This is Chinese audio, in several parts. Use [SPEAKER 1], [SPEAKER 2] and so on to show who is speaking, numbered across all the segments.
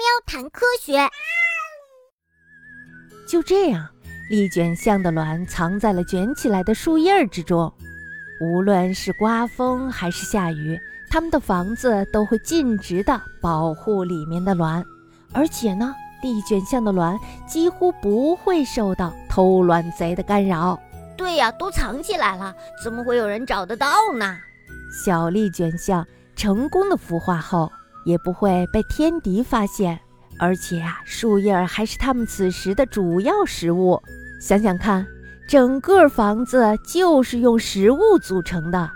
[SPEAKER 1] 喵谈科学。
[SPEAKER 2] 就这样，丽卷象的卵藏在了卷起来的树叶儿之中。无论是刮风还是下雨，它们的房子都会尽职的保护里面的卵。而且呢，丽卷象的卵几乎不会受到偷卵贼的干扰。
[SPEAKER 1] 对呀，都藏起来了，怎么会有人找得到呢？
[SPEAKER 2] 小丽卷象成功的孵化后，也不会被天敌发现。而且啊，树叶还是它们此时的主要食物。想想看，整个房子就是用食物组成的，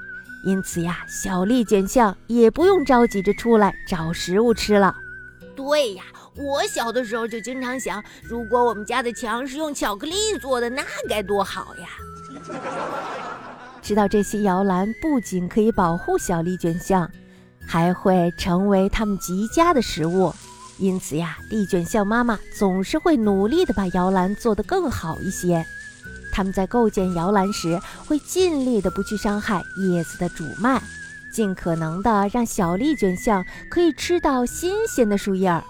[SPEAKER 2] 因此呀，小丽卷象也不用着急着出来找食物吃了。
[SPEAKER 1] 对呀，我小的时候就经常想，如果我们家的墙是用巧克力做的，那该多好呀！
[SPEAKER 2] 知道这些摇篮不仅可以保护小丽卷象，还会成为它们极佳的食物。因此呀，丽卷象妈妈总是会努力的把摇篮做得更好一些。他们在构建摇篮时，会尽力的不去伤害叶子的主脉，尽可能的让小丽卷象可以吃到新鲜的树叶儿。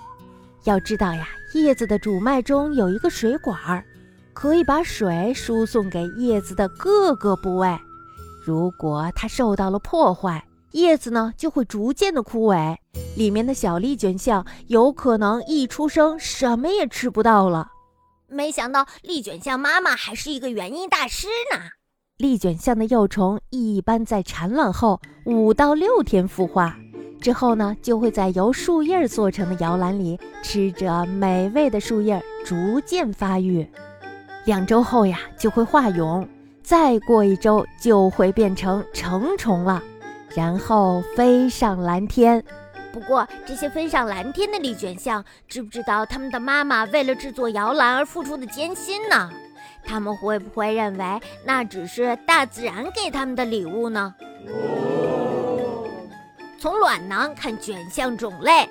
[SPEAKER 2] 要知道呀，叶子的主脉中有一个水管儿，可以把水输送给叶子的各个部位。如果它受到了破坏，叶子呢就会逐渐的枯萎，里面的小丽卷象有可能一出生什么也吃不到了。
[SPEAKER 1] 没想到丽卷象妈妈还是一个园艺大师呢。
[SPEAKER 2] 丽卷象的幼虫一般在产卵后五到六天孵化，之后呢就会在由树叶做成的摇篮里吃着美味的树叶，逐渐发育。两周后呀就会化蛹，再过一周就会变成成虫了。然后飞上蓝天。
[SPEAKER 1] 不过，这些飞上蓝天的丽卷象，知不知道他们的妈妈为了制作摇篮而付出的艰辛呢？他们会不会认为那只是大自然给他们的礼物呢？从卵囊看卷象种类，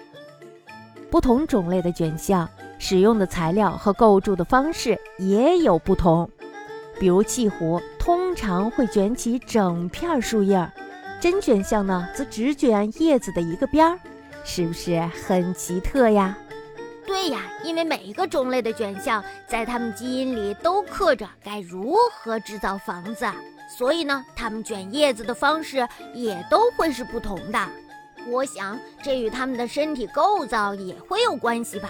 [SPEAKER 2] 不同种类的卷象使用的材料和构筑的方式也有不同。比如，气壶通常会卷起整片树叶。真卷象呢，则只卷叶子的一个边儿，是不是很奇特呀？
[SPEAKER 1] 对呀，因为每一个种类的卷象，在它们基因里都刻着该如何制造房子，所以呢，它们卷叶子的方式也都会是不同的。我想，这与它们的身体构造也会有关系吧。